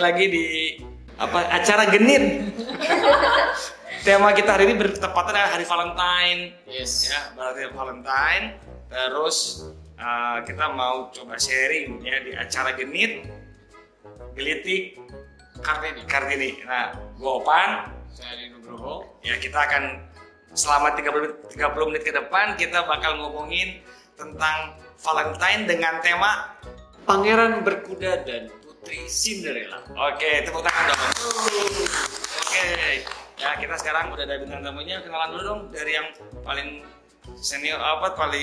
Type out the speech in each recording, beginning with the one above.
lagi di apa acara genit. Tema kita hari ini bertepatan dengan hari Valentine. Yes. Ya, berarti Valentine. Terus uh, kita mau coba sharing ya di acara genit. Gelitik Kartini. Kartini. Nah, gua Opan. Saya di Nugroho. Ya, kita akan selama 30 menit, 30 menit ke depan kita bakal ngomongin tentang Valentine dengan tema Pangeran berkuda dan Putri Cinderella. Oke, tepuk tangan dong. Oke, ya kita sekarang udah ada bintang tamunya. Kenalan dulu dong dari yang paling senior apa paling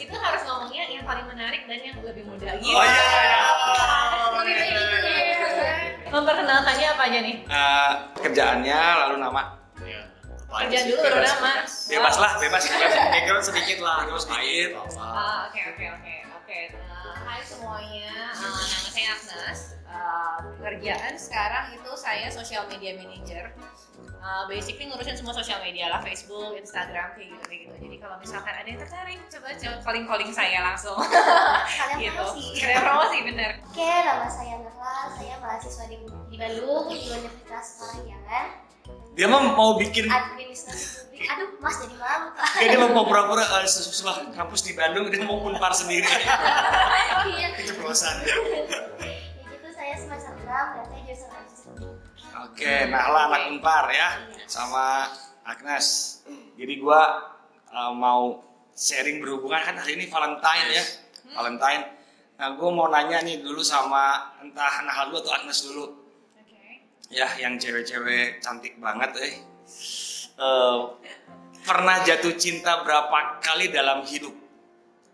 itu harus ngomongnya yang paling menarik dan yang lebih muda gitu. Oh iya, iya. Lebih baik gitu ya. Memperkenalkannya apa aja nih? eh, kerjaannya lalu nama Ya. Kerjaan dulu baru nama. bebas lah bebas background sedikit lah terus sedikit Ah, Oke oke oke oke. Nah, Hai semuanya, Ah, nama saya Agnes. Ah, pekerjaan sekarang itu saya social media manager. Ah, basically ngurusin semua sosial media lah, Facebook, Instagram kayak gitu kayak gitu. Jadi kalau misalkan ada yang tertarik, coba coba calling calling saya langsung. Kalian gitu. promosi. Kalian promosi bener. Oke, nama saya Nurla, saya mahasiswa di, di Bandung di Universitas Parahyangan, dia mah mau bikin administrasi publik. Aduh, Mas jadi malu. kayak dia mau pura-pura uh, sesuatu kampus di Bandung dia mau unpar sendiri Iya. keceplosan Ya gitu, saya semester 6 dan saya jurusan administrasi. Oke, Nahla anak Unpar ya, sama Agnes. Jadi gua uh, mau sharing berhubungan kan hari ini Valentine ya, Valentine. Nah, gua mau nanya nih dulu sama entah Nahla dulu atau Agnes dulu. Ya, yang cewek-cewek cantik banget eh. Eh, pernah jatuh cinta berapa kali dalam hidup?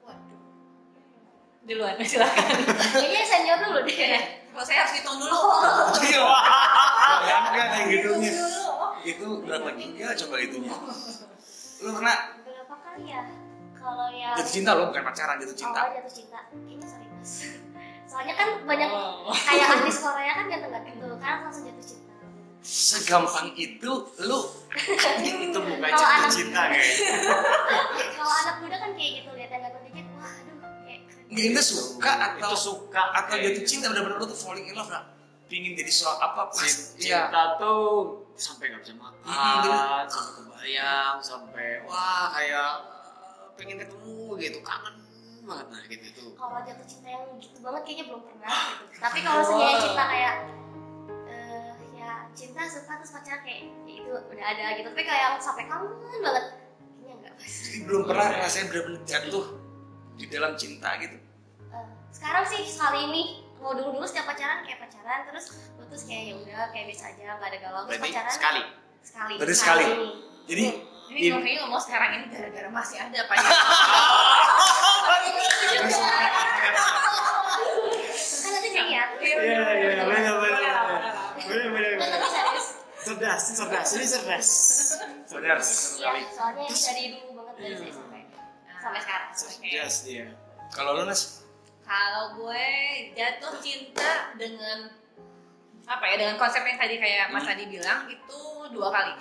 Waduh. Duluan, silakan. Kayaknya senior dulu deh. Kalau saya harus hitung dulu. Iya, wah, enggak kayak gitunya. Dulu. Itu berapa giga coba itunya? Lu pernah Berapa kali ya? Kalau yang jatuh cinta lo bukan pacaran jatuh cinta? awal jatuh cinta, kayaknya sering mas. Soalnya kan banyak Oh. kayak artis Korea kan ganteng-ganteng tuh, kan langsung jatuh cinta. segampang itu lu itu bukan jatuh anak- cinta kayaknya Kalau anak muda kan kayak gitu, lihat yang ganteng dikit, wah aduh, kayak Nggak, itu suka atau Itu suka atau kayak jatuh gitu. cinta benar-benar lu tuh falling in love lah pingin jadi soal apa pas Cinta iya tuh sampai nggak bisa Hmm, makan, sampai kebayang, sampai wah kayak uh, pengen ketemu gitu, kangen banget nah gitu tuh. kalau jatuh cinta yang gitu banget kayaknya belum pernah gitu. Tapi kalau misalnya cinta kayak eh ya cinta suka terus pacaran kayak ya itu udah ada gitu. Tapi kayak yang sampai kangen banget kayaknya enggak pas. jadi belum pernah ngerasain benar-benar jatuh di dalam cinta gitu Eh, sekarang sih sekali ini mau dulu dulu setiap pacaran kayak pacaran terus putus kayak ya udah kayak biasa aja nggak ada galau terus Berarti pacaran sekali. sekali Berarti sekali. ini. jadi Ini gue kayaknya ngomong sekarang ini gara-gara masih ada apa ya? kan nanti jadi ya Iya, iya, benar, benar, benar, benar, kan Cerdas, cerdas, ini cerdas. iya sekali soalnya dari dulu banget dari saya sampai sampai sekarang Cerdas dia. kalau lu nas Kalau gue jatuh cinta dengan apa ya dengan konsep yang tadi kayak Mas Adi bilang itu dua kali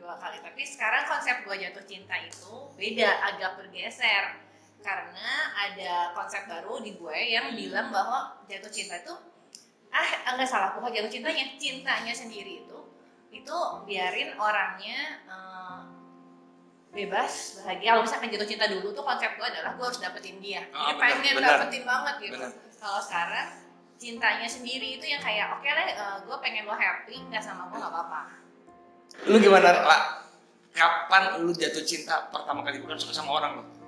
dua kali tapi sekarang konsep gue jatuh cinta itu beda agak bergeser karena ada konsep baru di gue yang bilang bahwa jatuh cinta itu ah enggak salah bukan jatuh cintanya cintanya sendiri itu itu biarin orangnya eh, bebas bahagia. Kalau misalkan jatuh cinta dulu tuh konsep gue adalah gue harus dapetin dia. Ah, Jadi benar, pengen benar. dapetin banget gitu. kalau sekarang cintanya sendiri itu yang kayak oke deh gue pengen lo happy nggak sama gue nggak apa-apa. Lu gimana lah kapan lu jatuh cinta pertama kali? Bukan suka sama orang Duh,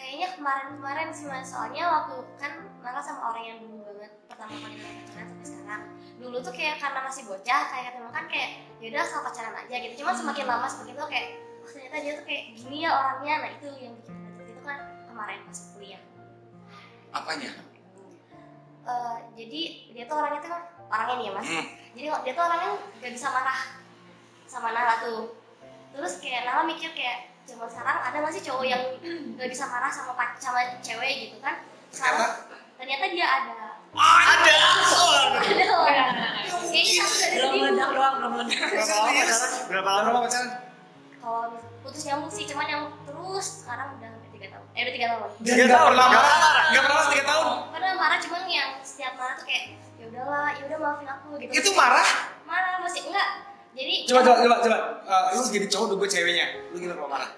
kayaknya kemarin-kemarin sih mas. Soalnya waktu kan Nala sama orang yang dulu banget pertama kali pacaran sampai sekarang. Dulu tuh kayak karena masih bocah kayak ketemu kan kayak yaudah sama pacaran aja gitu. Cuma semakin lama semakin tuh kayak oh ternyata dia tuh kayak gini ya orangnya. Nah itu yang bikin jatuh itu kan kemarin pas kuliah. Apanya? Eh, jadi dia tuh orangnya tuh orangnya nih ya mas. Hmm. jadi dia tuh orangnya gak bisa marah sama Nala tuh. Terus kayak Nala mikir kayak zaman sekarang ada masih cowok yang nggak bisa marah sama sama cewek gitu kan? Sekarang ternyata dia ada. Ada! Ada loh iya. belum ada doang belum ada berapa lama pacaran kalau putus nyambung sih cuman yang terus sekarang udah hampir tiga tahun. Eh udah tiga tahun. Tiga tahun nggak nggak pernah tiga tahun. Pernah marah cuman yang setiap marah tuh kayak ya udahlah ya udah maafin aku gitu. Itu marah? Marah masih enggak jadi Coba coba coba coba. Eh, lu jadi cowok gue ceweknya. Lu gimana kalau marah?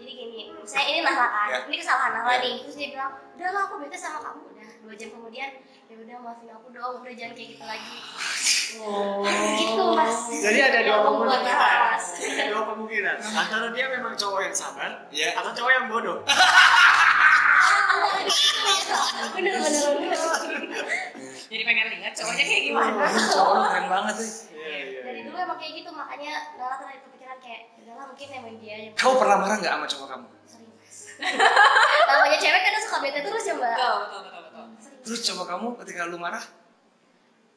jadi gini saya ini Nahla kan Ya. ini kesalahan Nahla Ya. nih terus dia bilang udah lah aku bete sama kamu udah dua jam kemudian ya udah maafin aku dong udah jangan kayak gitu lagi Oh. gitu mas Jadi ada dua kemungkinan. dua kemungkinan. Antara dia memang cowok yang sabar, Iya. atau cowok yang bodoh. bener bener bener Jadi pengen lihat cowoknya kayak gimana. Cowok lu keren banget sih. Iya, iya. dari dulu emang kayak gitu makanya Nala pernah kepikiran kayak udahlah mungkin emang dia yang Kamu pernah marah nggak sama cowok kamu? sering mas namanya cewek kadang suka bete terus ya mbak Betul, betul, betul, betul. Sering. Terus cowok kamu ketika lu marah,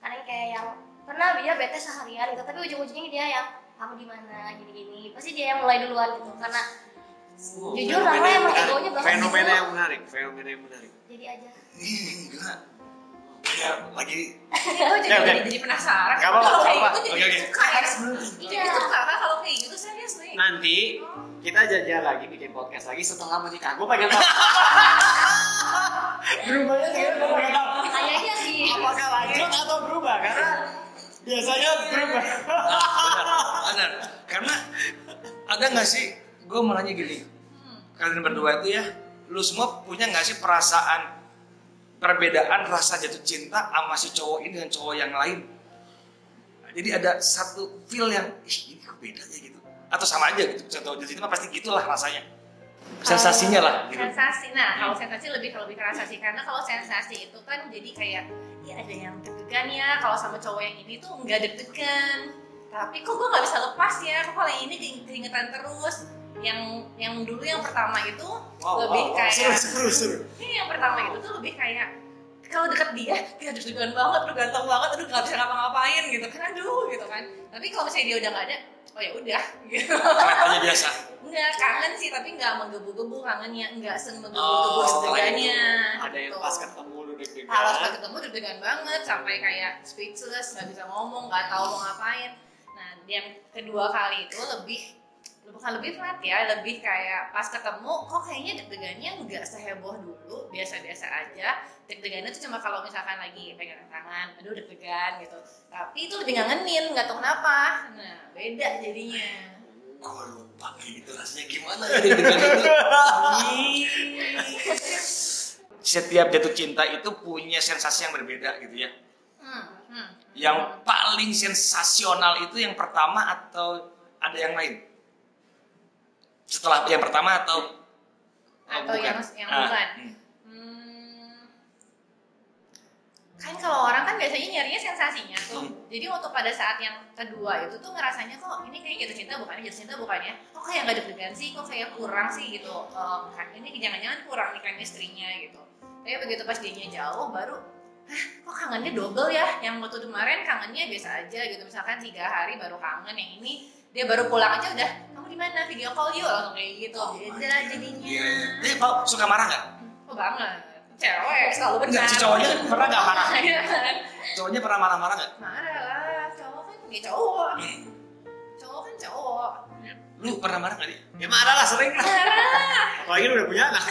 kadang kayak yang pernah dia bete seharian gitu tapi ujung-ujungnya dia yang kamu di mana gini-gini pasti dia yang mulai duluan gitu karena Oh, Jujur, yang emang egonya banget Fenomena gitu. yang menarik, fenomena yang menarik. jadi aja ih gila. Ya lagi Gue jadi, Oke, oke. jadi, penasaran. Gak apa-apa, Kalau gak kayak gitu Oke, jadi oke. suka ya. Oke. Jadi suka kan kalau kayak gitu serius nih. Nanti kita jajal lagi bikin podcast lagi setelah menikah. Gue pengen tahu. Berubahnya sekarang gue pengen tahu. kayaknya sih Apakah lanjut atau berubah? Karena biasanya berubah. benar. Karena ada nggak sih? Gue mau nanya gini. Kalian berdua itu ya, lu semua punya nggak sih perasaan perbedaan rasa jatuh cinta sama si cowok ini dengan cowok yang lain? Jadi ada satu feel yang, ih ini kok beda ya gitu. Atau sama aja gitu. Contoh jatuh cinta pasti gitulah rasanya. Sensasinya lah gitu. Sensasi. Nah, kalau sensasi lebih kalau lebih kerasa sih karena kalau sensasi itu kan jadi kayak ya ada yang deg-degan ya. Kalau sama cowok yang ini tuh nggak deg-degan. Tapi kok gue nggak bisa lepas ya? Kok kalau yang ini keing- keingetan terus? Yang yang dulu yang pertama itu lebih kayak seru, seru, seru. ini yang pertama itu tuh lebih kayak kalau deket dia, dia deg-degan banget, udah ganteng banget, aduh nggak bisa ngapa-ngapain gitu kan, aduh gitu kan. Tapi kalau misalnya dia udah nggak ada, oh ya udah gitu. Kelihatannya biasa. Enggak, kangen sih tapi enggak menggebu-gebu kangennya, enggak Oh, semenggebu-gebu sedegannya. Ada yang gitu. pas ketemu lu deg-degan. Kalau pas ketemu deg-degan banget sampai kayak speechless, nggak bisa ngomong, nggak tahu mau ngapain. Nah, yang kedua kali itu lebih bukan lebih flat ya, lebih kayak pas ketemu kok kayaknya deg-degannya nggak seheboh dulu, biasa-biasa aja. Deg-degannya tuh cuma kalau misalkan lagi pegangan tangan, aduh deg-degan gitu. Tapi itu lebih ngangenin, nggak tahu kenapa. Nah, beda jadinya. Gue lupa gitu rasanya gimana ya itu. Setiap jatuh cinta itu punya sensasi yang berbeda gitu ya. Hmm, hmm. Yang paling sensasional itu yang pertama atau ada yang lain? Setelah yang pertama atau Atau yang- yang Ah, bukan? hmm. Hmm, kan kalau orang kan biasanya nyarinya sensasinya tuh. Hmm. Jadi waktu pada saat yang kedua itu tuh ngerasanya kok ini kayak jatuh cinta bukannya jatuh cinta bukannya. Kok kayak nggak deg-degan sih? Kok kayak kurang sih gitu. Kan ini jangan-jangan kurang nih chemistry-nya gitu. Tapi begitu pas dianya jauh baru Hah, kok kangennya double ya? Yang waktu kemarin kangennya biasa aja gitu. Misalkan tiga hari baru kangen, yang ini dia baru pulang aja udah kamu di mana video call yuk langsung kayak gitu. Beda jadinya. Iya, iya. Pak suka marah nggak? Oh banget. Cewek selalu benar. Enggak, si cowoknya pernah nggak marah? Iya kan? Cowoknya pernah marah-marah nggak? Marah lah. Cowok kan ya cowok. Cowok kan cowok. Lu pernah marah nggak dia? Ya marah lah sering lah. Marah. Apalagi lu udah punya anak.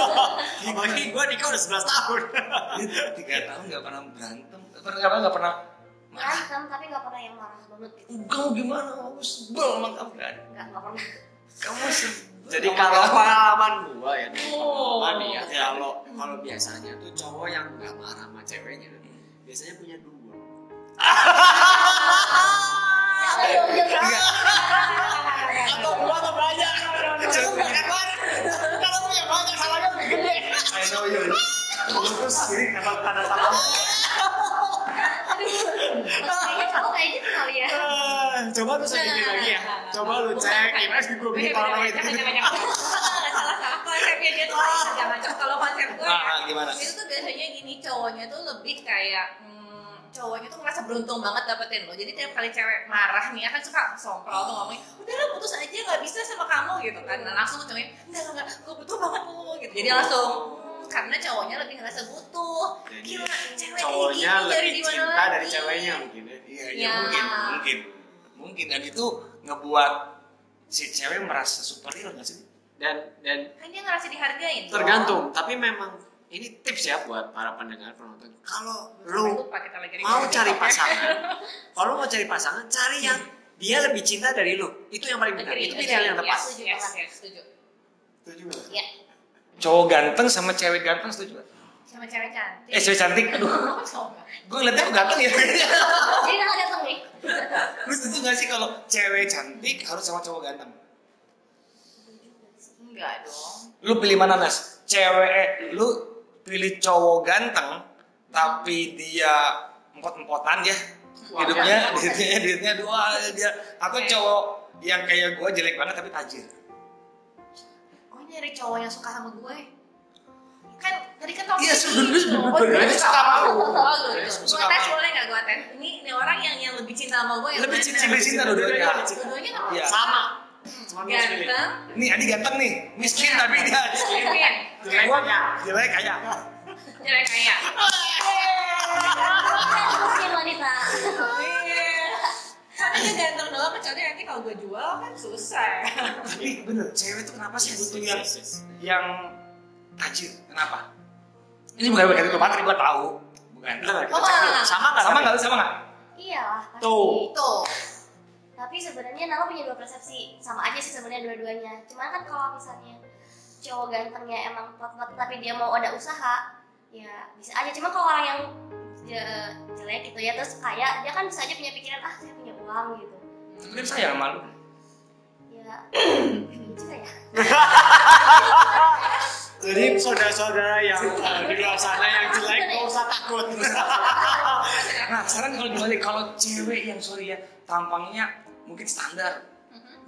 Apalagi gue nikah udah 11 tahun. Dia tiga tahun nggak pernah berantem, pernah nggak pernah nggak pernah marah. berantem tapi nggak pernah yang marah banget gitu Kamu gimana? Kamu sebel sama kamu kan? nggak nggak pernah Kamu sebel. Jadi sama kalau kamu. pengalaman gua ya, Oh. pengalaman nih ya, kalau kalau biasanya tuh cowok yang nggak marah sama ceweknya, biasanya punya dua. Atau dua atau banyak. Kalau punya banyak, kalau punya banyak salahnya lebih gede. I know you. Terus ini kenapa tanda salah? Kayaknya cowok kayak gitu kali ya Ah, Coba lu sedikit lagi ya. Coba lu cek gimana sih gue bikin kalau itu. Salah salah konsepnya dia tuh jangan kalau konsep gue Ah, ah, gimana? itu tuh biasanya gini cowoknya tuh lebih kayak hmm, cowoknya tuh ngerasa beruntung banget dapetin lo jadi tiap kali cewek marah nih kan suka somprol tuh ngomongin udah lah putus aja nggak bisa sama kamu gitu kan nah, langsung cowoknya enggak enggak, gue butuh banget lo gitu jadi langsung karena cowoknya lebih ngerasa butuh Jadi, gila cewek Cowoknya kayak gini dari lebih di mana cinta dari ceweknya mungkin ya. Iya, Ya. ya mungkin, mungkin, mungkin dan itu ngebuat si cewek merasa superior nggak sih? Dan dan kan dia ngerasa dihargain tergantung, tapi memang ini tips ya buat para pendengar penonton. Kalau lu mau cari pasangan, kalau lu mau cari pasangan, cari yang dia lebih cinta dari lu. Itu yang paling benar. Itu pilihan yang tepat. Yes, yes, yes, setuju. ya Cowok ganteng sama cewek ganteng setuju gak? Sama cewek cantik. Eh cewek cantik, aduh. Gue ngeliatnya ganteng ya. jadi nggak datang nih Lu setuju gak sih kalau cewek cantik harus sama cowok ganteng? Enggak dong. Lu pilih mana Nas? Cewek, eh, lu pilih cowok ganteng tapi dia empot-empotan ya hidupnya duitnya duitnya dua dia atau cowok yang kayak gue jelek banget tapi tajir Oh nyari cowok yang suka sama gue. Kan tadi kan topik Iya, sebenarnya- Oh, sebenarnya suka sama lu. Oh, gitu. Suka Gue tes boleh nggak gue tes? Ini, ini orang yang yang lebih cinta sama gue yang lebih cinta lebih cinta dua-duanya Dua-duanya? Iya. Sama. Ganteng. nih Adi ganteng nih miskin tapi dia Miskin. Jelek kaya. jelek kayak Cewek kaya. mungkin wanita Iya. Soalnya dia ganteng doang, kecuali nanti kalau gue jual kan susah. tapi bener cewek tuh kenapa sih butuh yang yang tajir kenapa? Ini bukan berarti itu materi gue tahu. Bukan. Kita Oh, cek dulu. enggak. Sama nggak? sama nggak sama nggak iyalah pasti. Tuh. Tuh. tapi sebenarnya Nala punya dua persepsi. Sama aja sih sebenarnya dua-duanya. Cuman kan kalau misalnya cowok gantengnya emang pot-pot tapi dia mau ada usaha ya bisa aja. Cuma kalau orang yang je- jelek gitu ya terus kaya dia kan bisa aja punya pikiran ah saya punya uang gitu. Tapi kan sayang sama lu. Ya. Iya juga ya Jadi saudara-saudara yang uh, di luar sana yang jelek nggak usah takut. Nah, sekarang kalau dibalik kalau cewek yang sorry ya tampangnya mungkin standar,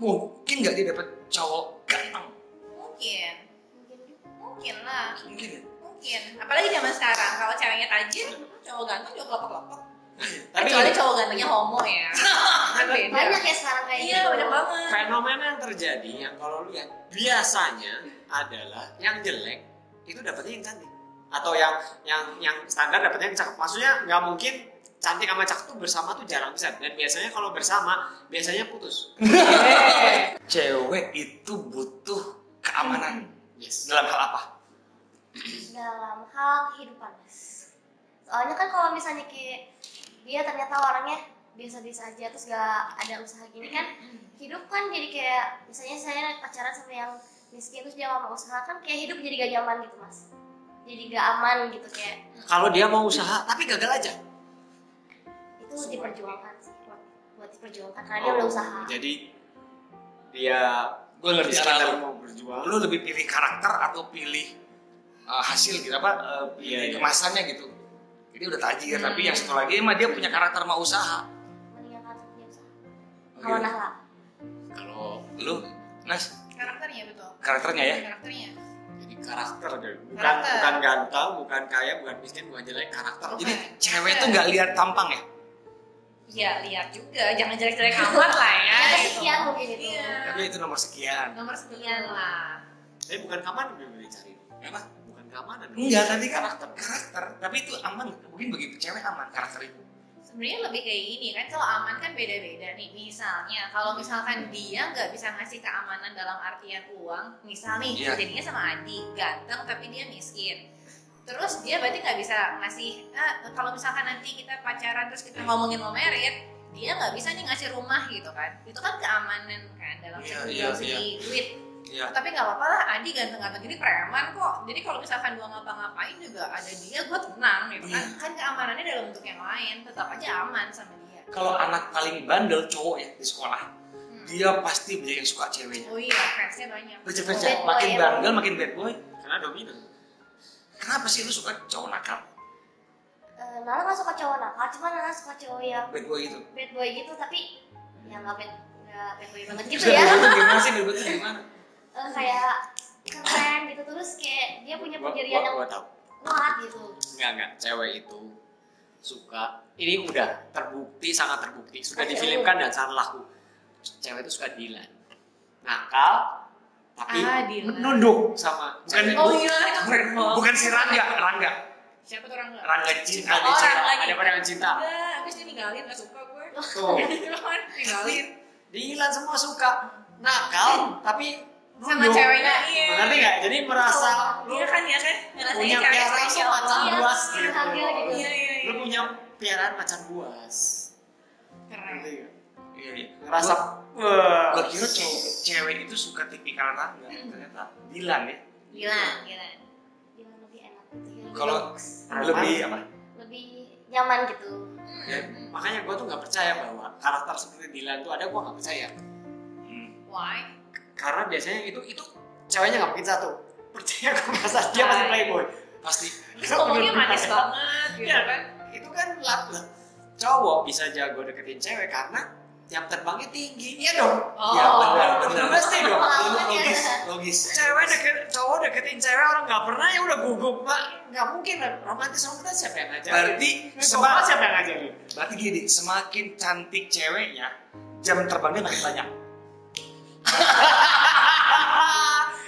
mungkin nggak dia dapet cowok ganteng? Mungkin. mungkin juga Mungkin lah. Mungkin ya. Mungkin. Apalagi zaman sekarang, kalau ceweknya tajir, cowok ganteng juga kelopok-kelopok. Tapi Kecuali cowok gantengnya homo ya. kan beda. banyak ya sekarang kayak Iya, gitu banyak banget. Fenomena yang terjadi yang kalau lu lihat biasanya adalah yang jelek itu dapetnya yang cantik atau yang yang yang standar dapetnya yang cakep. Maksudnya nggak mungkin cantik sama cakep tuh bersama tuh jarang bisa dan biasanya kalau bersama biasanya putus. Cewek itu butuh keamanan Yes. dalam hal apa? dalam hal kehidupan mas soalnya kan kalau misalnya kayak dia ternyata orangnya biasa-biasa aja terus gak ada usaha gini kan hidup kan jadi kayak misalnya saya pacaran sama yang miskin terus dia mau usaha kan kayak hidup jadi gak nyaman gitu mas jadi gak aman gitu kayak Kalau dia mau usaha tapi gagal aja. itu diperjuangkan sih buat, buat diperjuangkan karena dia udah usaha Jadi dia Gue ngerti lu. mau berjuang. Lu lebih pilih karakter atau pilih uh, hasil gitu apa? Uh, pilih Iya, iya. kemasannya gitu. Jadi udah tajir, Hmm. tapi yang satu lagi emang dia punya karakter mau usaha. punya usaha Oh, kalau gitu. Nahla Kalau Lu, Nas, Karakternya betul. karakternya ya? Karakternya. jadi karakter deh. Bukan Karakter. bukan ganteng, bukan kaya, bukan miskin, bukan jelek, karakter. Oke. Jadi cewek tuh nggak lihat tampang ya? Iya, lihat juga. Jangan jelek-jelek amat lah ya. gitu. kesekian mungkin itu Iya. Tapi itu nomor sekian. Nomor sekian lah. Tapi bukan keamanan yang dicari. Apa? Keamanan. Enggak, tadi karakter. Karakter. Tapi itu aman. Mungkin bagi cewek aman karakter itu. Sebenarnya lebih kayak gini kan kalau aman kan beda-beda nih. Misalnya kalau misalkan dia nggak bisa ngasih keamanan dalam artian uang, misal nih Iya. jadinya sama Adi ganteng tapi dia miskin. Terus dia berarti nggak bisa ngasih. ah, kalau misalkan nanti kita pacaran terus kita ngomongin mau merit, dia nggak bisa nih ngasih rumah gitu kan. Itu kan keamanan kan dalam Iya, segi, iya, segi duit. Iya. Tapi nggak apa-apa lah, Adi ganteng-ganteng gini preman kok. Jadi kalau misalkan gua ngapa-ngapain juga ada dia, gua tenang gitu kan. Iya. Kan keamanannya dalam bentuk yang lain, tetap aja aman sama dia. Kalau anak paling bandel cowok ya di sekolah, Hmm. dia pasti banyak yang suka ceweknya. Oh iya, fansnya banyak. Baca baca, boy makin emang. bandel makin bad boy. Karena dominan. Kenapa sih lu suka cowok nakal? Eh, Nala nggak suka cowok nakal cuma Nala suka cowok yang Bad boy itu. bad boy gitu tapi ya nggak bad nggak bad boy banget gitu ya boy gimana sih? Bad boy itu gimana? Eh, kayak keren gitu terus kayak dia punya pendirian yang kuat gitu Enggak, enggak. Cewek itu suka. Ini udah terbukti, sangat terbukti. Sudah difilmkan dan sangat laku. Cewek itu suka Dilan. Nakal, tapi Ah, Dilan. menunduk sama Bukan, Oh iya, itu keren banget. bukan si Rangga, Rangga. Siapa tuh orang enggak? Rangga cinta. ada Oh, cinta, Rangga ada cinta. pandangan cinta. Enggak, habis dia ninggalin, gak suka gue. Tuh. Ninggalin. Dilan semua suka. Nakal, tapi sama ceweknya iya Ngerti nggak? Jadi merasa lu iya kan ya kan punya cewek piaraan tuh spesial macan Iya, buas iya, gitu. gitu. iya iya Lu iya punya piaraan macan buas. keren? Iya, iya. Ngerasa wah. Gua kira cowok cewek itu suka tipikal Rangga, ternyata Dilan ya. gila gila Dia lebih enak gitu Kalau- Lebih apa? lebih nyaman gitu Ya, makanya gue tuh nggak percaya bahwa karakter seperti Dilan tuh ada, gue nggak percaya. Hmm. why Karena biasanya itu itu ceweknya nggak mungkin satu. Percaya gue merasa dia pasti playboy. Pasti. terus ngomongnya manis banget gitu Iya. kan Itu kan lap lah. Cowok bisa jago deketin cewek karena jam terbangnya tinggi. Iya dong. oh Iya, benar, benar. Pasti dong. Ya. Logis, logis. Cewek deket, cowok deketin cewek orang nggak pernah ya udah gugup pak. Nggak mungkin romantis romantis siapa yang ngajarin? Berarti Semua sema- siapa yang ngajarin? berarti gini, semakin cantik ceweknya, jam terbangnya makin banyak.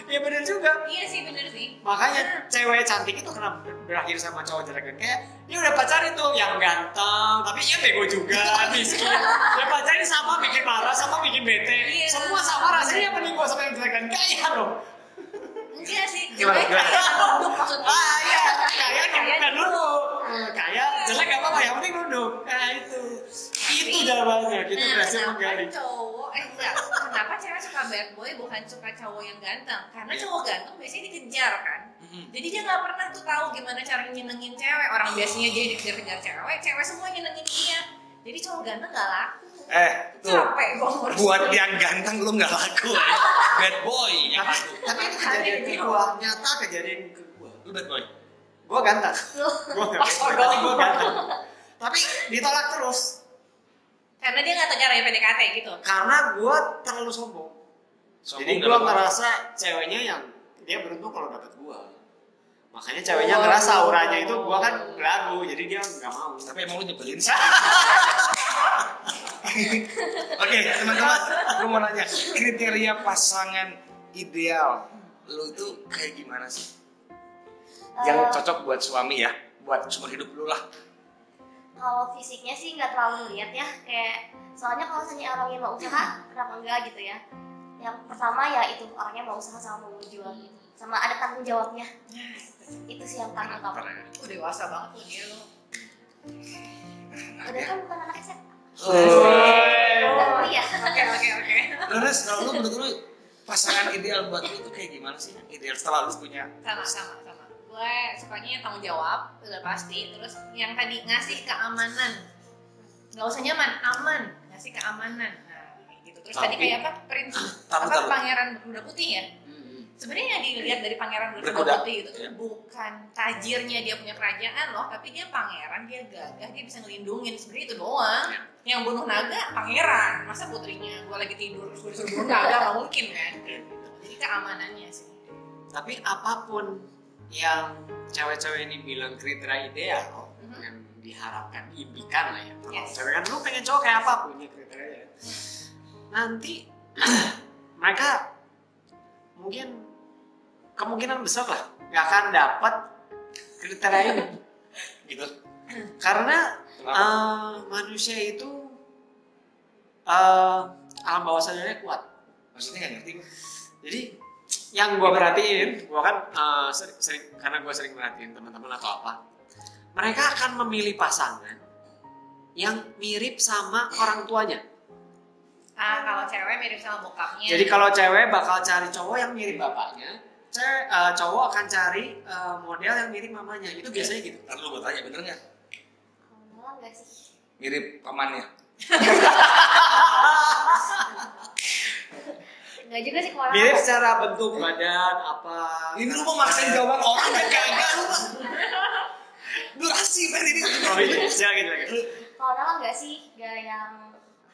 Iya bener juga. iya sih bener sih. Makanya cewek cantik itu kenapa berakhir sama cowok jelek. Kan kayak dia udah pacarin tuh yang ganteng tapi ya bego juga miskin. Dia pacarin sama bikin marah sama bikin bete. Iya. semua sama rasanya mending gua sama yang jelek dan kaya dong. Enggak sih. Gimana, nunduk maksudnya ah iya. Kaya Kaya kan dulu. Kaya jelek gak apa-apa yang penting nunduk nah itu itu jawabannya kita Nah, berhasil menggali. cowok? Eh enggak kenapa cewek suka bad boy bukan suka cowok yang ganteng? Karena Iya. cowok ganteng biasanya dikejar kan? Jadi dia nggak pernah tuh tahu gimana cara nyenengin cewek. Orang biasanya dia dikejar-kejar cewek cewek semua nyenengin dia. Jadi cowok ganteng gak laku. Eh, tuh. capek gue Buat yang ganteng lu nggak laku. ya. Bad boy yang tapi, laku. tapi itu kejadian ke gua nyata kejadian ke gua Lu. Bad boy. gua ganteng gua ganteng. Tapi ditolak terus karena dia nggak tahu cara PDKT gitu karena gue terlalu sombong. Sombong Jadi gue ngerasa ceweknya yang dia beruntung kalau dapet gue. Makanya ceweknya Oh. ngerasa auranya itu gue kan ragu, jadi dia nggak mau. Tapi emang lu nyebelin sih. Oke, teman-teman, gue mau nanya, kriteria pasangan ideal lu itu kayak gimana sih? Yang Eh, cocok buat suami ya, buat sumber hidup lu lah. Kalau fisiknya sih nggak terlalu lihat ya kayak soalnya kalau misalnya orangnya mau usaha kenapa enggak gitu ya? Yang pertama ya itu orangnya mau usaha sama mau berjuang gitu. Sama ada tanggung jawabnya. Itu sih yang paling utama. Udah dewasa banget tuh dia lo udah kan bukan anak SMA oke oke oke. Terus kalau lu menurut lu pasangan ideal buat lu itu kayak gimana sih? Ideal setelah lu punya sama sama gue sukanya yang tanggung jawab udah pasti. Terus yang tadi ngasih keamanan. Nggak usah nyaman aman. Ngasih keamanan. Nah gitu. Terus tadi Tapi- kayak apa prinsip Taruh, apa taruh. pangeran berkuda putih ya? Sebenarnya yang dilihat dari pangeran berkuda. Putih itu Iya. bukan tajirnya dia punya kerajaan loh tapi dia pangeran dia gagah dia bisa ngelindungin. Sebenarnya itu doang. Iya. yang bunuh naga pangeran. Masa putrinya? Gue lagi tidur gue disuruh bunuh naga nggak mungkin kan? Jadi keamanannya sih. Tapi apa pun yang cewek-cewek ini bilang kriteria ideal, Mhm. yang diharapkan, impikan lah ya. Kalau Yes. cewek kan lu pengen cowok kayak apa punya kriteria. Nanti mereka mungkin kemungkinan besar lah nggak akan dapat kriteria ini. gitu. Karena Kenapa? eh, manusia itu eh, alam bawah sadarnya kuat. Maksudnya nggak ngerti. Jadi yang gue perhatiin, gue kan eh, sering, sering karena gue sering perhatiin teman-teman atau apa, mereka akan memilih pasangan yang mirip sama orang tuanya. Ah, kalau cewek mirip sama bokapnya. Jadi kalau cewek bakal cari cowok yang mirip bapaknya, cewek eh, cowok akan cari eh, model yang mirip mamanya. Itu biasanya gitu. Ntar lu gue tanya bener nggak? enggak sih Mirip pamannya. enggak juga sih kalau Mirip secara bentuk badan apa. Ini lu mau maksain jawaban orang kan kagak lu. Durasi kan ini. Oh iya, silakan silakan. kalau Nala enggak sih enggak yang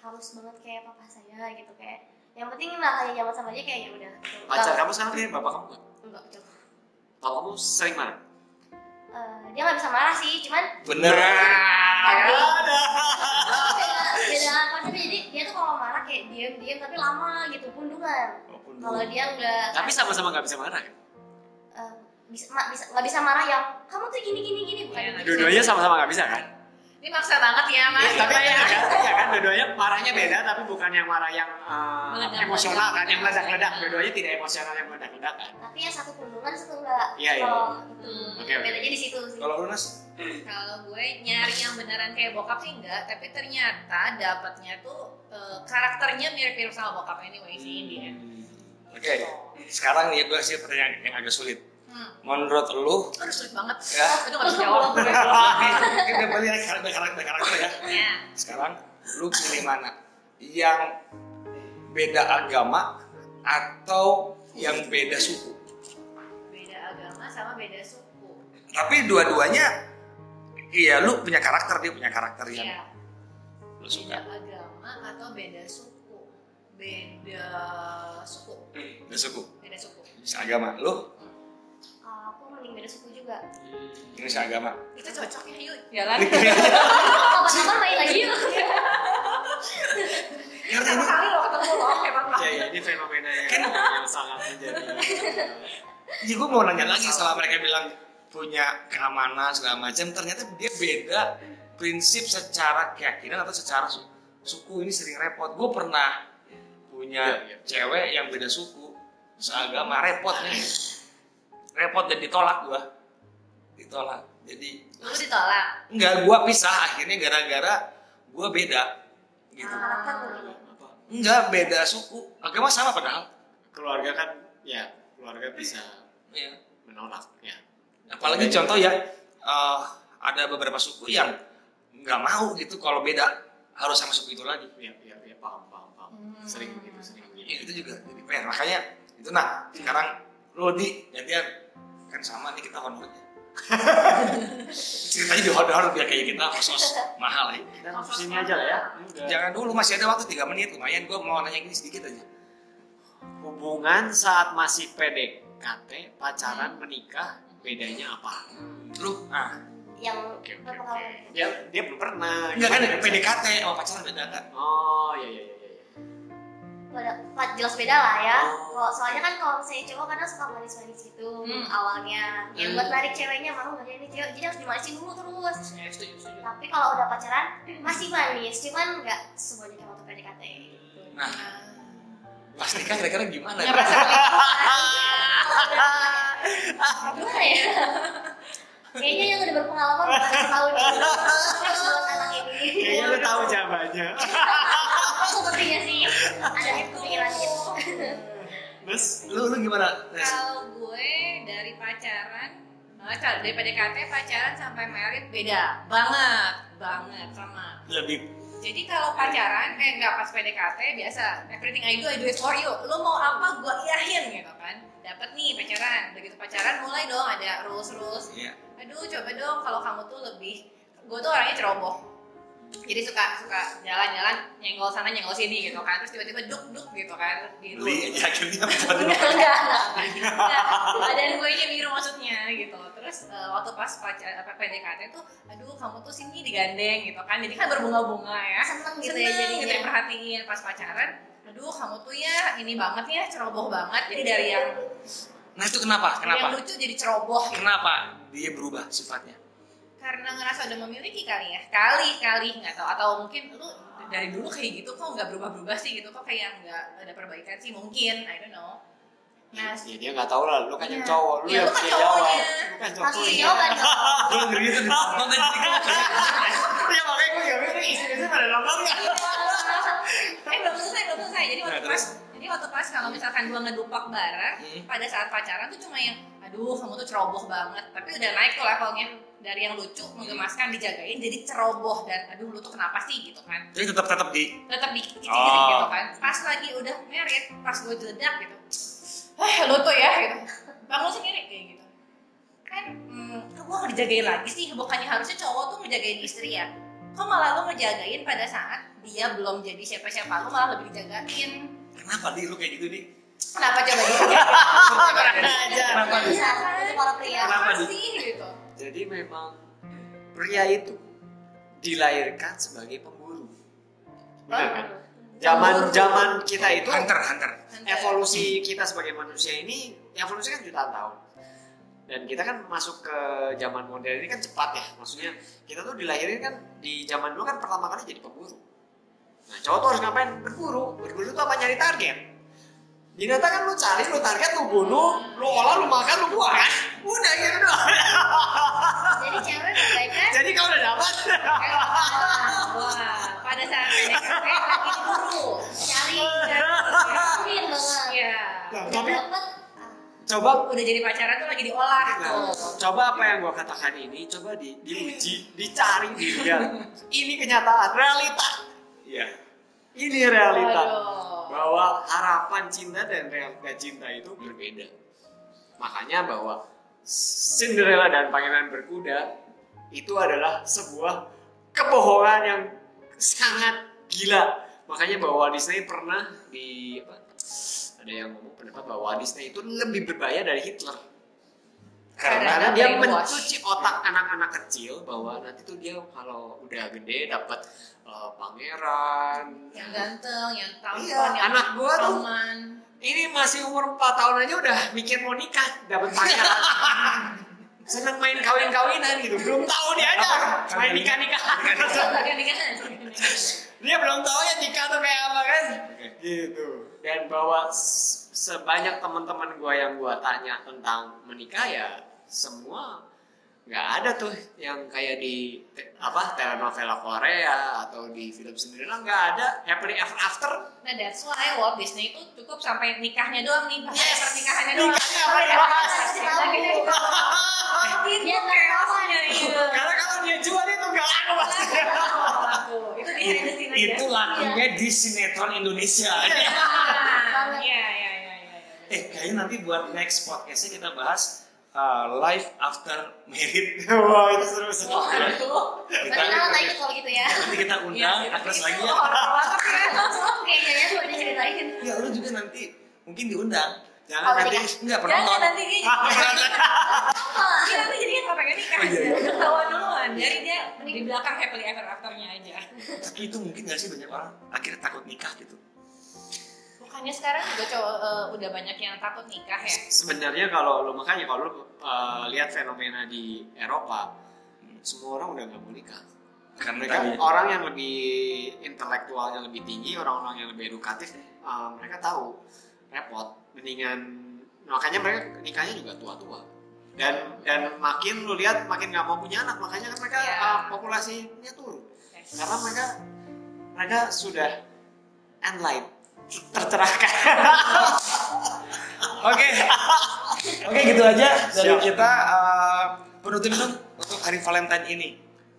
harus banget kayak papa saya gitu kayak yang penting lah hanya nyaman sama aja kayak ya udah gitu. Pacar kamu sekarang mirip bapak kamu nggak? enggak jauh. Kalau kamu sering marah? Eh, dia nggak bisa marah sih cuman Bener. Ada. beda beda konsepnya jadi dia tuh kalau marah kayak diam diam tapi lama gitu pundungan kalau dia enggak Tapi sama-sama nggak bisa marah kan? eh, bisa ma- bisa nggak bisa marah yang kamu tuh gini gini gini bukan Iya. Dua-duanya sama-sama nggak bisa kan? Ini maksa banget ya mas. Ya, tapi ya. ya, ya kan dua-duanya marahnya beda tapi bukan yang marah yang uh, Meledak. emosional kan yang meledak-ledak dua-duanya tidak emosional yang meledak-ledak kan tapi yang satu kandungan satu enggak Iya, iya. kalau itu Oke, bedanya di situ sih Kalau lu Nas? Kalau gue nyari yang beneran kayak bokap sih enggak, tapi ternyata dapatnya tuh eh, karakternya mirip-mirip sama bokap anyway sih in the end. Oke, sekarang nih gue sih pertanyaan yang agak sulit. Hmm. Menurut lu, Aduh sulit banget. Ya. Itu gak bisa jawab kita balik karakter karakter karakter ya. ya. Sekarang lu pilih mana? Yang beda agama atau yang beda suku? Beda agama sama beda suku. Tapi dua-duanya, iya lu punya karakter dia punya karakter yang Iya. lu Beda suka. agama atau beda suku. Beda suku. Beda suku, Beda suku. seagama. Lu mending beda suku juga ini seagama. Itu cocok ya yuk. Jalan. kapan-kapan main lagi yuk Pertama ini kali lo ketemu lo emang ya ya ini fenomena yang, Kan- yang sangat menjadi Ya gue mau nanya lagi setelah mereka bilang punya keamanan segala macam, ternyata dia beda prinsip secara keyakinan atau secara su- suku ini sering repot. Gue pernah punya Iya, iya. cewek yang beda suku, seagama repot nih, repot dan ditolak gue, ditolak. Jadi Lu ditolak. enggak gue pisah. Akhirnya gara-gara gue beda, gitu. karakter ya apa? Enggak beda suku, agama sama padahal. keluarga kan ya keluarga bisa Iya. menolak ya apalagi contoh ya eh, ada beberapa suku yang nggak mau gitu kalau beda. Harus sama suku itu lagi. Ya ya, ya paham paham paham. Hmm. sering begitu sering ya, begitu itu juga jadi PR makanya itu nah sekarang lo di gantian kan sama nih kita honornya ceritanya di honor biar kayak kita khusus mahal ya. Kita langsung sini aja lah ya. Udah. jangan dulu masih ada waktu 3 menit. Lumayan gue mau nanya gini sedikit aja. Hubungan saat masih PDKT pacaran menikah bedanya apa? Lu? Ah. Yang oke oke oke. berpengalaman dia dia belum pernah. Enggak kan? PDKT sama pacaran beda kan? Oh iya iya iya iya. Jelas beda lah ya. Oh. Kalau soalnya kan kalau saya cowok kadang suka manis-manis gitu Hmm. awalnya. Yang Hmm. buat narik ceweknya mau nggak ini cewek, jadi harus dimanisin dulu terus. Ya, setuju, setuju. Tapi kalau udah pacaran masih manis, cuman nggak semuanya kayak waktu PDKT. gitu. nah pas nikah kira-kira gimana rasa Gimana ya? Kayaknya yang udah berpengalaman bakal tahu nih. Terus buat anak ini. kayaknya lu tahu jawabannya ada kepikiran gitu. terus lu lu gimana? Kalau gue dari pacaran, nah, kalau dari PDKT pacaran sampai merit beda banget, banget sama. lebih Jadi kalau pacaran, eh nggak pas PDKT biasa, everything I do I do it for you. Lo mau apa, gue iyahin gitu kan. Dapat nih pacaran, begitu pacaran mulai dong ada rules rules. Iya. Aduh coba dong kalau kamu tuh lebih, gue tuh orangnya ceroboh. Jadi suka suka jalan-jalan nyenggol sana nyenggol sini gitu kan, terus tiba-tiba duk duk gitu kan. Gitu. beli akhirnya bukan Enggak, enggak, enggak. Badan gue nya biru maksudnya gitu. Terus eh, waktu pas pacar apa PDKT tuh, aduh kamu tuh sini digandeng gitu kan. Jadi kan berbunga-bunga ya. Seneng gitu Seneng ya gitu jadinya. ya perhatiin pas pacaran. Aduh kamu tuh ya ini banget ya ceroboh banget. Jadi dari yang nah itu kenapa dari yang kenapa lucu jadi ceroboh gitu. kenapa dia berubah sifatnya Karena ngerasa udah memiliki kali ya. Kali kali nggak tahu. Atau mungkin lu dari dulu kayak gitu kok nggak berubah-berubah sih gitu? Kok kayak nggak ada perbaikan sih? Mungkin I don't know. Nah, ya dia nggak tahu lah. Lu kan yang Iya. cowok. Lu Iya, yang lu kan bisa jawab. cowoknya. lu kan Langsung cowoknya. jawaban gue ngeri itu ya makanya gue gak mikir istri-istri pada nonton nggak? Eh belum selesai belum selesai jadi waktu Nah, pas jadi waktu pas kalau misalkan gua ngedupak bareng Hmm. pada saat pacaran tuh cuma yang aduh kamu tuh ceroboh banget. Tapi udah naik tuh levelnya. Dari yang lucu menggemaskan dijagain jadi ceroboh. Dan aduh lu tuh kenapa sih? gitu kan. Jadi tetap tetap di tetap dikit Oh. gitu kan. Pas lagi udah merit pas gue jeledak gitu eh lu tuh ya gitu. Bangun sendiri kayak gitu. Kan hmm, kok gue dijagain lagi sih? Bukannya harusnya cowok tuh ngejagain istri ya? Kok malah lu ngejagain pada saat dia belum jadi siapa-siapa lu malah lebih dijagain. Kenapa di lu kayak gitu di kenapa coba gitu aja? Kenapa Bisa, itu para pria. Kenapa, kenapa Di? sih gitu. Jadi memang pria itu dilahirkan sebagai pemburu. Benar kan zaman zaman kita itu hunter. Hunter. evolusi kita sebagai manusia ini evolusi kan jutaan tahun. Dan kita kan masuk ke zaman modern ini kan cepat ya. Maksudnya kita tuh dilahirin kan di zaman dulu kan pertama kali jadi pemburu. Nah cowok tuh harus ngapain? Berburu. Berburu tuh apa? Nyari target binatang kan lu cari lu target lu bunuh lu olah lu makan lu buang kan udah gitu doang jadi cewek kebaikan jadi kalau udah dapat Wah, pada saat PDKT lagi diburu. cari Dan- mungkin banget Iya. Nah, tapi dapet coba Udah jadi pacaran tuh lagi diolah Nah, tuh. coba apa yang gua katakan ini coba di, diuji dicari dilihat ini kenyataan realita Iya. ini realita Waduh. Bahwa harapan cinta dan realita cinta itu berbeda. Makanya bahwa Cinderella dan Pangeran Berkuda itu adalah sebuah kebohongan yang sangat gila. Makanya bahwa Disney pernah di apa? Ada yang ngomong pendapat bahwa Disney itu lebih berbahaya dari Hitler. Karena Karena dia mencuci otak anak-anak kecil bahwa nanti tuh dia kalau udah gede dapat uh, pangeran, Yang ganteng, yang tampan, Iya, yang anak gua tuh ini masih umur 4 tahun aja udah mikir mau nikah dapat pangeran seneng main kawin-kawinan gitu. Belum tahu dia aja main nikah nikahan dia belum tahu ya nikah tuh kayak apa kan. Gitu. Dan bahwa sebanyak teman-teman gua yang gua tanya tentang menikah ya semua nggak ada tuh yang kayak di apa telenovela Korea atau di film Cinderella nggak ada happily ever after Nah that's why Walt Disney itu cukup sampai nikahnya doang nih, bahas Yes. pernikahannya doang. Nikahnya apa dibahas? Dia nggak iya. karena kalau dia jual itu nggak laku pasti. Itu di aja. Itu lakunya di sinetron Indonesia. Iya, iya, iya, iya. iya. Eh, kayaknya nanti buat next podcastnya kita bahas uh, life after married. wah itu seru seru Waduh. Kita, Terkenal lah itu kalau gitu ya nanti kita Iya undang sih, tapi Agnes itu lagi ya. horor banget ya. kayaknya ya boleh diceritain Ya, lu juga nanti mungkin diundang. jangan Oh, nanti. Enggak Jangan penonton. nanti dia Iya nanti jadi kan pengen nikah iya, iya. ketahuan duluan. Jadi dia di belakang happily ever afternya aja. Tapi itu mungkin gak sih banyak orang akhirnya takut nikah gitu. Bukannya sekarang juga cowok eh, udah banyak yang takut nikah ya? sebenarnya kalau lo makanya kalau lo uh, lihat fenomena di Eropa semua orang udah nggak mau nikah. Karena mereka tadi- orang yang lebih intelektualnya lebih tinggi orang-orang yang lebih edukatif uh, mereka tahu repot. Mendingan makanya mereka nikahnya juga tua-tua. Dan dan makin lu lihat makin nggak mau punya anak makanya kan mereka Iya. uh, populasinya turun. Karena mereka mereka sudah enlightened tercerahkan Oke. Oke, gitu aja dari Siap. kita uh, penutup dong untuk hari Valentine ini.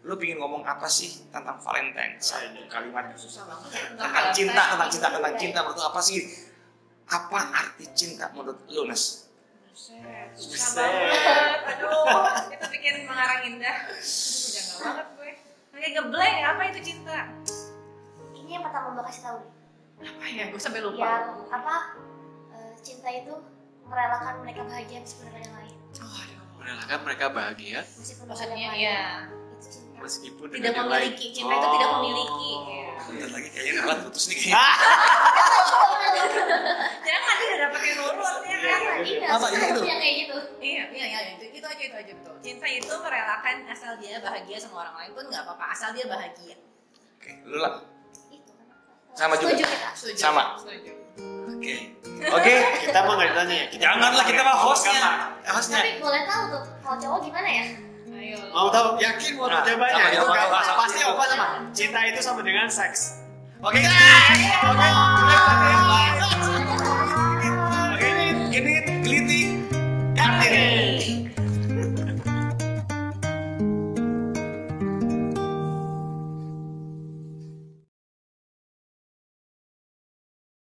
Lu pingin ngomong apa sih tentang Valentine? Satu kalimat Susah banget. tentang cinta, tentang cinta, tentang cinta menurut apa sih? Apa arti cinta menurut lu, Nes? Buset, susah banget. Aduh, itu bikin mengarang indah. Udah nggak banget gue. Kayak ngeblank, apa itu cinta? ini yang pertama mbak kasih tahu Apa ya? Gue sampai lupa. yang apa eh, cinta itu merelakan mereka bahagia meskipun ada yang lain merelakan mereka bahagia meskipun ada Maksudnya yang ya, lain itu cinta meskipun tidak yang lain. memiliki. Cinta itu tidak Oh. memiliki. Bentar lagi kayaknya Nalan putus nih kayaknya. Jangan dia udah dapet yang nurut ya kan? iya Apa, suka itu? tuh yang kayak gitu Iya, iya, iya, itu, itu aja, itu aja betul. Cinta itu merelakan asal dia bahagia sama orang lain pun nggak apa-apa, asal dia bahagia. Oke, lu lah. Kan Sama juga. setuju kita Setuju. Sama. Setuju. Oke. Oke, kita mah nggak ditanya ya kita janganlah kita mah hostnya. Hostnya. tapi boleh tahu tuh kalau cowok gimana ya Ayo. mau tahu yakin mau tahu Nah, jawabannya sama itu kan apa, sama pasti apa sama cinta itu sama dengan seks Oke. Oke. Oke, ini ini geliti. Kartini.